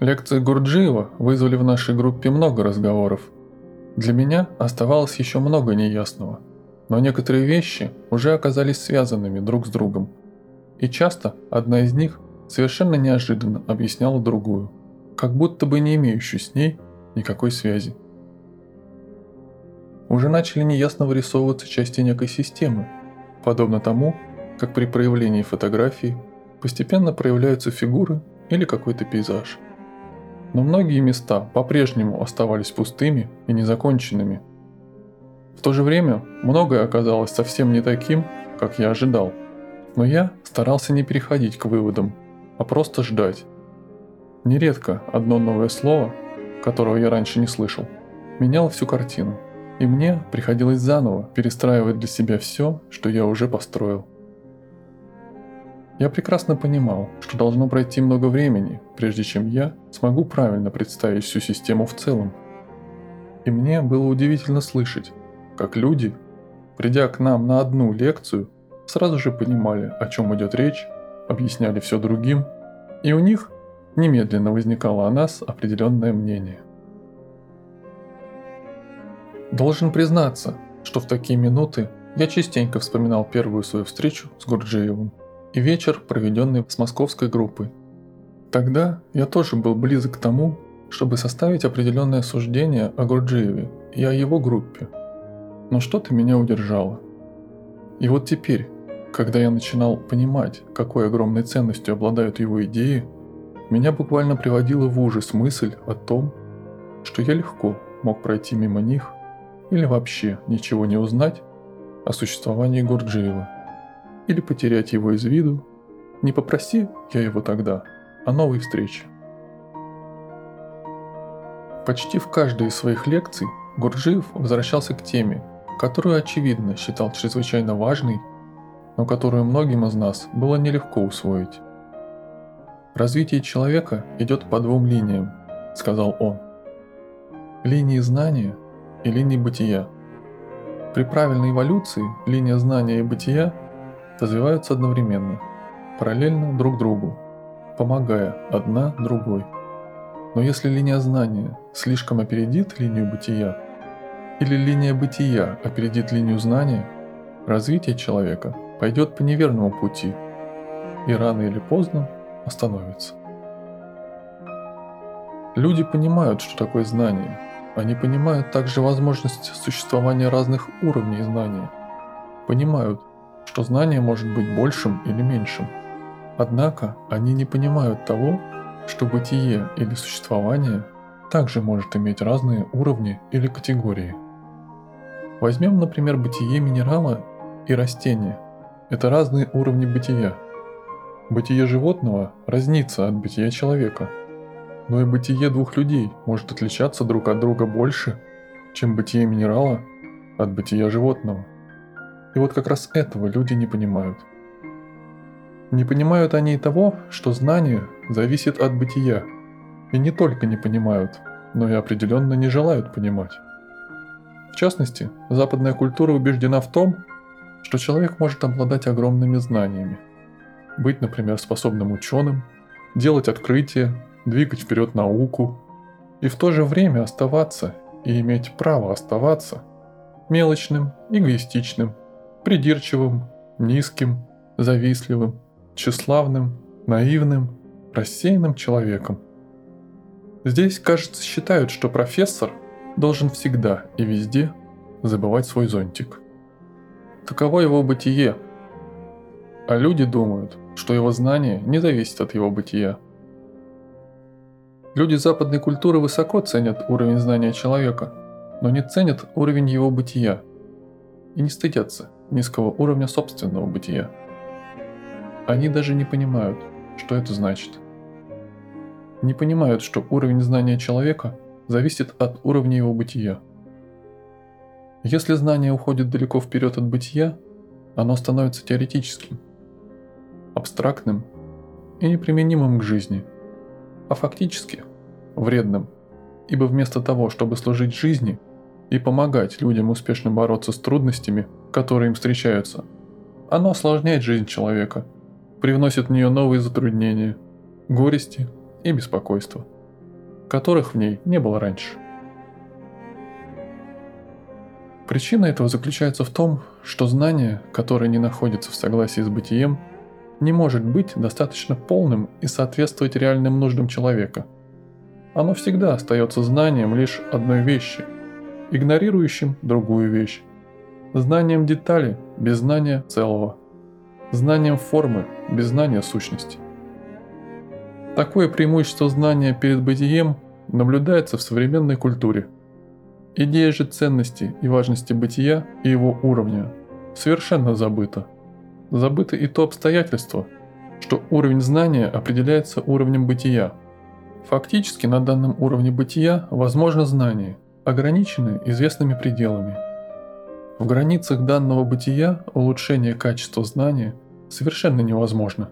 Лекции Гурджиева вызвали в нашей группе много разговоров. Для меня оставалось еще много неясного, но некоторые вещи уже оказались связанными друг с другом. И часто одна из них совершенно неожиданно объясняла другую, как будто бы не имеющую с ней никакой связи. Уже начали неясно вырисовываться части некой системы, подобно тому, как при проявлении фотографии постепенно проявляются фигуры или какой-то пейзаж – но многие места по-прежнему оставались пустыми и незаконченными. В то же время многое оказалось совсем не таким, как я ожидал. Но я старался не переходить к выводам, а просто ждать. Нередко одно новое слово, которого я раньше не слышал, меняло всю картину, и мне приходилось заново перестраивать для себя все, что я уже построил. Я прекрасно понимал, что должно пройти много времени, прежде чем я смогу правильно представить всю систему в целом. И мне было удивительно слышать, как люди, придя к нам на одну лекцию, сразу же понимали, о чем идет речь, объясняли все другим, и у них немедленно возникало о нас определенное мнение. Должен признаться, что в такие минуты я частенько вспоминал первую свою встречу с Гурджиевым – и вечер, проведенный с московской группой. Тогда я тоже был близок к тому, чтобы составить определенное суждение о Гурджиеве и о его группе. Но что-то меня удержало. И вот теперь, когда я начинал понимать, какой огромной ценностью обладают его идеи, меня буквально приводила в ужас мысль о том, что я легко мог пройти мимо них или вообще ничего не узнать о существовании Гурджиева – или потерять его из виду, не попроси я его тогда о новой встрече. Почти в каждой из своих лекций Гурджиев возвращался к теме, которую очевидно считал чрезвычайно важной, но которую многим из нас было нелегко усвоить. «Развитие человека идет по двум линиям», — сказал он. «Линии знания и линии бытия. При правильной эволюции линия знания и бытия развиваются одновременно, параллельно друг другу, помогая одна другой. Но если линия знания слишком опередит линию бытия, или линия бытия опередит линию знания, развитие человека пойдет по неверному пути и рано или поздно остановится. Люди понимают, что такое знание. Они понимают также возможность существования разных уровней знания. Понимают, что знание может быть большим или меньшим. Однако они не понимают того, что бытие или существование также может иметь разные уровни или категории. Возьмем, например, бытие минерала и растения. Это разные уровни бытия. Бытие животного разнится от бытия человека, но и бытие двух людей может отличаться друг от друга больше, чем бытие минерала от бытия животного – и вот как раз этого люди не понимают. Не понимают они и того, что знание зависит от бытия. И не только не понимают, но и определенно не желают понимать. В частности, западная культура убеждена в том, что человек может обладать огромными знаниями. Быть, например, способным ученым, делать открытия, двигать вперед науку, и в то же время оставаться и иметь право оставаться мелочным, эгоистичным, придирчивым, низким, завистливым, тщеславным, наивным, рассеянным человеком. Здесь, кажется, считают, что профессор должен всегда и везде забывать свой зонтик. Таково его бытие. А люди думают, что его знание не зависит от его бытия. Люди западной культуры высоко ценят уровень знания человека, но не ценят уровень его бытия и не стыдятся низкого уровня собственного бытия. Они даже не понимают, что это значит. Не понимают, что уровень знания человека зависит от уровня его бытия. Если знание уходит далеко вперед от бытия, оно становится теоретическим, абстрактным и неприменимым к жизни, а фактически вредным, ибо вместо того, чтобы служить жизни и помогать людям успешно бороться с трудностями – которые им встречаются. Оно осложняет жизнь человека, привносит в нее новые затруднения, горести и беспокойство. которых в ней не было раньше. Причина этого заключается в том, что знание, которое не находится в согласии с бытием, не может быть достаточно полным и соответствовать реальным нуждам человека. Оно всегда остается знанием лишь одной вещи, игнорирующим другую вещь. Знанием детали без знания целого. Знанием формы без знания сущности. Такое преимущество знания перед бытием наблюдается в современной культуре – Идея же ценности и важности бытия и его уровня совершенно забыта. Забыто и то обстоятельство, что уровень знания определяется уровнем бытия. Фактически на данном уровне бытия возможно знание, ограниченное известными пределами. В границах данного бытия улучшение качества знания совершенно невозможно,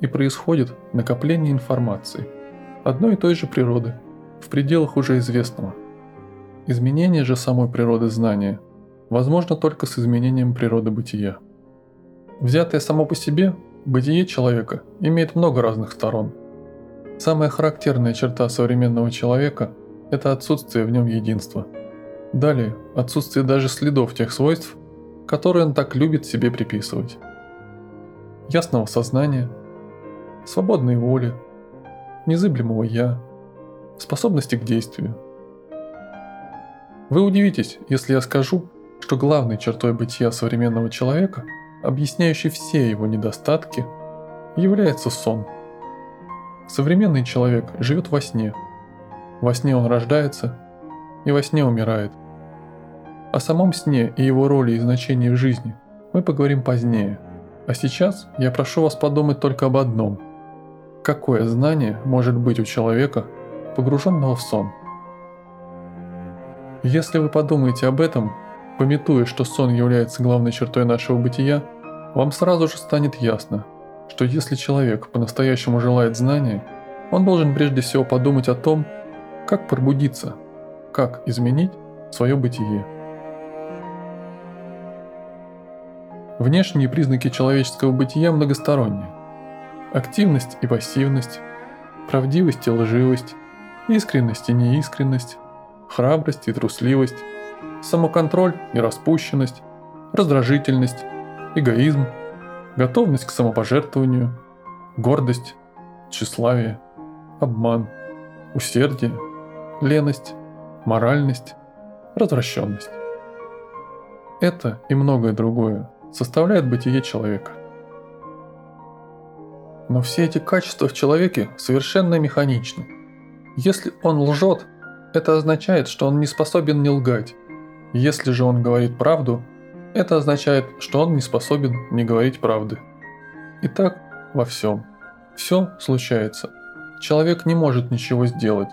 и происходит накопление информации одной и той же природы в пределах уже известного – Изменение же самой природы знания возможно только с изменением природы бытия. Взятое само по себе, бытие человека имеет много разных сторон. Самая характерная черта современного человека – это отсутствие в нем единства. Далее, отсутствие даже следов тех свойств, которые он так любит себе приписывать. Ясного сознания, свободной воли, незыблемого «я», способности к действию – вы удивитесь, если я скажу, что главной чертой бытия современного человека, объясняющей все его недостатки, является сон. Современный человек живет во сне. Во сне он рождается и во сне умирает. О самом сне и его роли и значении в жизни мы поговорим позднее. А сейчас я прошу вас подумать только об одном. Какое знание может быть у человека, погруженного в сон – если вы подумаете об этом, пометуя, что сон является главной чертой нашего бытия, вам сразу же станет ясно, что если человек по-настоящему желает знания, он должен прежде всего подумать о том, как пробудиться, как изменить свое бытие. Внешние признаки человеческого бытия многосторонние. Активность и пассивность, правдивость и лживость, искренность и неискренность, храбрость и трусливость, самоконтроль и распущенность, раздражительность, эгоизм, готовность к самопожертвованию, гордость, тщеславие, обман, усердие, леность, моральность, развращенность. Это и многое другое составляет бытие человека. Но все эти качества в человеке совершенно механичны. Если он лжет, это означает, что он не способен не лгать. Если же он говорит правду, это означает, что он не способен не говорить правды. И так во всем. Все случается. Человек не может ничего сделать.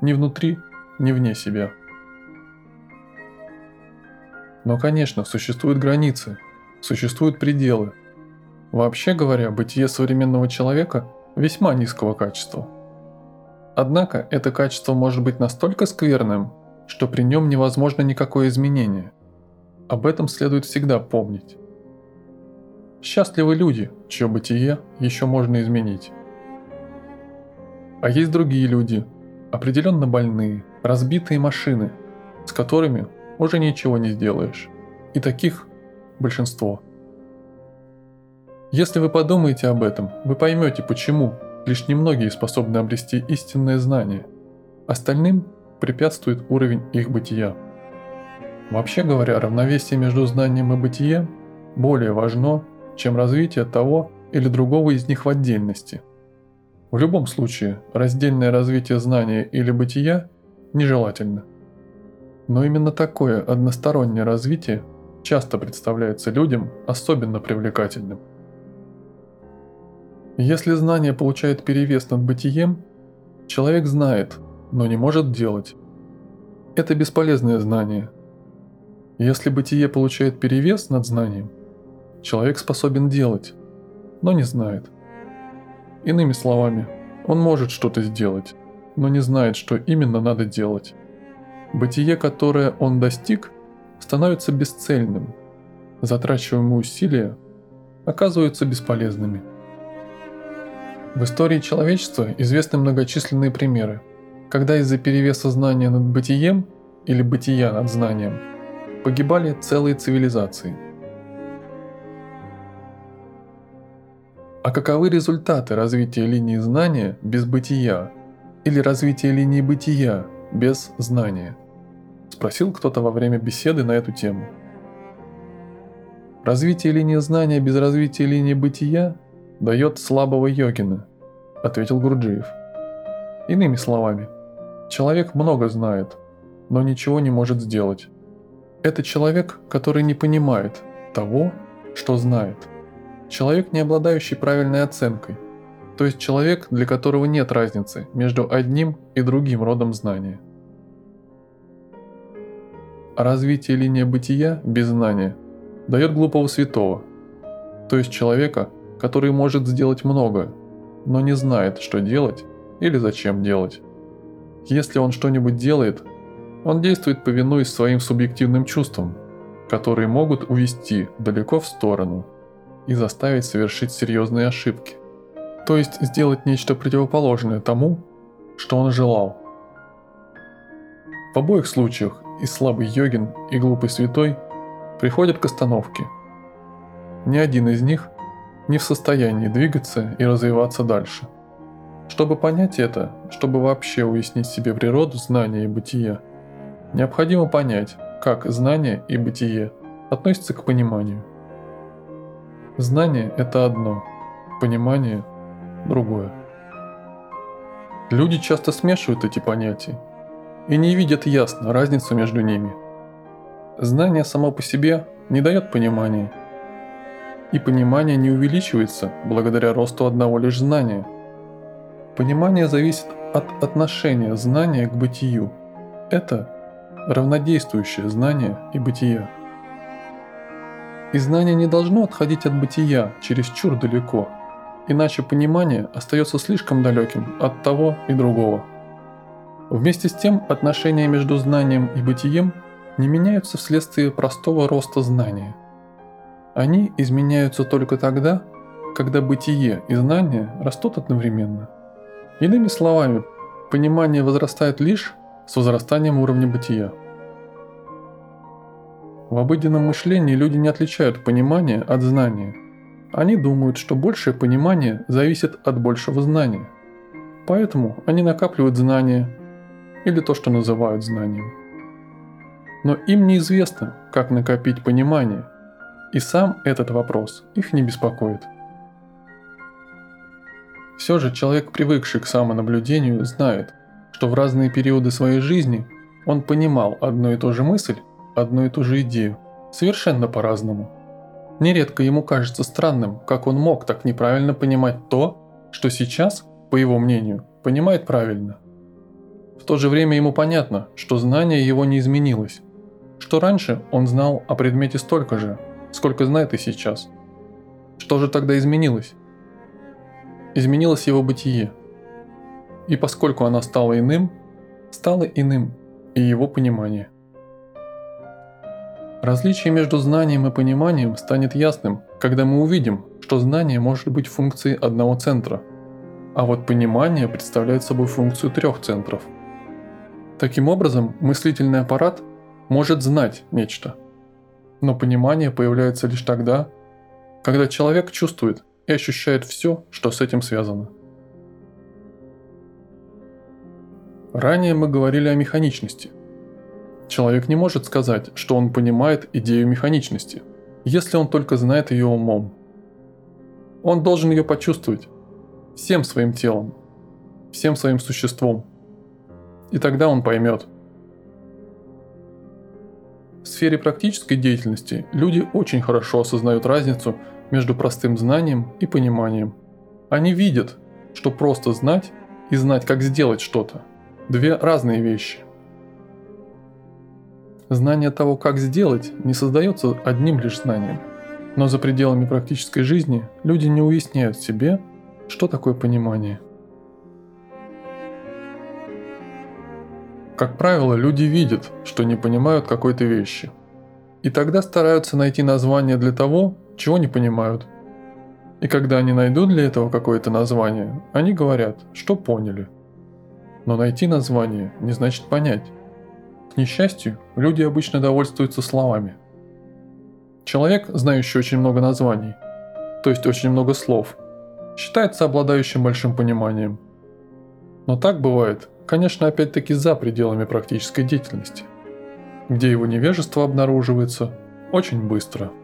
Ни внутри, ни вне себя. Но, конечно, существуют границы, существуют пределы. Вообще говоря, бытие современного человека весьма низкого качества – Однако это качество может быть настолько скверным, что при нем невозможно никакое изменение. Об этом следует всегда помнить. Счастливы люди, чье бытие еще можно изменить. А есть другие люди, определенно больные, разбитые машины, с которыми уже ничего не сделаешь. И таких большинство. Если вы подумаете об этом, вы поймете, почему Лишь немногие способны обрести истинное знание, остальным препятствует уровень их бытия. Вообще говоря, равновесие между знанием и бытием более важно, чем развитие того или другого из них в отдельности. В любом случае, раздельное развитие знания или бытия нежелательно. Но именно такое одностороннее развитие часто представляется людям особенно привлекательным. Если знание получает перевес над бытием, человек знает, но не может делать. Это бесполезное знание. Если бытие получает перевес над знанием, человек способен делать, но не знает. Иными словами, он может что-то сделать, но не знает, что именно надо делать. Бытие, которое он достиг, становится бесцельным. Затрачиваемые усилия оказываются бесполезными. В истории человечества известны многочисленные примеры, когда из-за перевеса знания над бытием или бытия над знанием погибали целые цивилизации. А каковы результаты развития линии знания без бытия или развития линии бытия без знания? Спросил кто-то во время беседы на эту тему. Развитие линии знания без развития линии бытия дает слабого йогина, ответил Гурджиев. Иными словами, человек много знает, но ничего не может сделать. Это человек, который не понимает того, что знает. Человек, не обладающий правильной оценкой, то есть человек, для которого нет разницы между одним и другим родом знания. Развитие линии бытия без знания дает глупого святого, то есть человека, который может сделать многое, но не знает, что делать или зачем делать. Если он что-нибудь делает, он действует повинуясь своим субъективным чувствам, которые могут увести далеко в сторону и заставить совершить серьезные ошибки. То есть сделать нечто противоположное тому, что он желал. В обоих случаях и слабый йогин, и глупый святой приходят к остановке. Ни один из них не в состоянии двигаться и развиваться дальше. Чтобы понять это, чтобы вообще уяснить себе природу знания и бытия – Необходимо понять, как знание и бытие относятся к пониманию. Знание – это одно, понимание – другое. Люди часто смешивают эти понятия и не видят ясно разницу между ними. Знание само по себе не дает понимания, и понимание не увеличивается благодаря росту одного лишь знания. Понимание зависит от отношения знания к бытию. Это равнодействующее знание и бытие. И знание не должно отходить от бытия чересчур далеко, иначе понимание остается слишком далеким от того и другого. Вместе с тем отношения между знанием и бытием не меняются вследствие простого роста знания. Они изменяются только тогда, когда бытие и знание растут одновременно. Иными словами, понимание возрастает лишь с возрастанием уровня бытия. В обыденном мышлении люди не отличают понимание от знания. Они думают, что большее понимание зависит от большего знания. Поэтому они накапливают знания, или то, что называют знанием. Но им неизвестно, как накопить понимание, и сам этот вопрос их не беспокоит. Все же человек, привыкший к самонаблюдению, знает, что в разные периоды своей жизни он понимал одну и ту же мысль, одну и ту же идею, совершенно по-разному. Нередко ему кажется странным, как он мог так неправильно понимать то, что сейчас, по его мнению, понимает правильно. В то же время ему понятно, что знание его не изменилось, что раньше он знал о предмете столько же, сколько знает и сейчас. Что же тогда изменилось? Изменилось его бытие – и поскольку она стала иным, стало иным и его понимание. Различие между знанием и пониманием станет ясным, когда мы увидим, что знание может быть функцией одного центра, а вот понимание представляет собой функцию трех центров. Таким образом, мыслительный аппарат может знать нечто, но понимание появляется лишь тогда, когда человек чувствует и ощущает все, что с этим связано. Ранее мы говорили о механичности. Человек не может сказать, что он понимает идею механичности, если он только знает ее умом. Он должен ее почувствовать всем своим телом, всем своим существом. И тогда он поймет. В сфере практической деятельности люди очень хорошо осознают разницу между простым знанием и пониманием. Они видят, что просто знать и знать, как сделать что-то – Две разные вещи. Знание того, как сделать, не создается одним лишь знанием. Но за пределами практической жизни люди не уясняют себе, что такое понимание. Как правило, люди видят, что не понимают какой-то вещи. И тогда стараются найти название для того, чего не понимают. И когда они найдут для этого какое-то название, они говорят, что поняли – Но найти название не значит понять. К несчастью, люди обычно довольствуются словами. Человек, знающий очень много названий, то есть очень много слов, считается обладающим большим пониманием. Но так бывает, конечно, опять-таки за пределами практической деятельности, где его невежество обнаруживается очень быстро –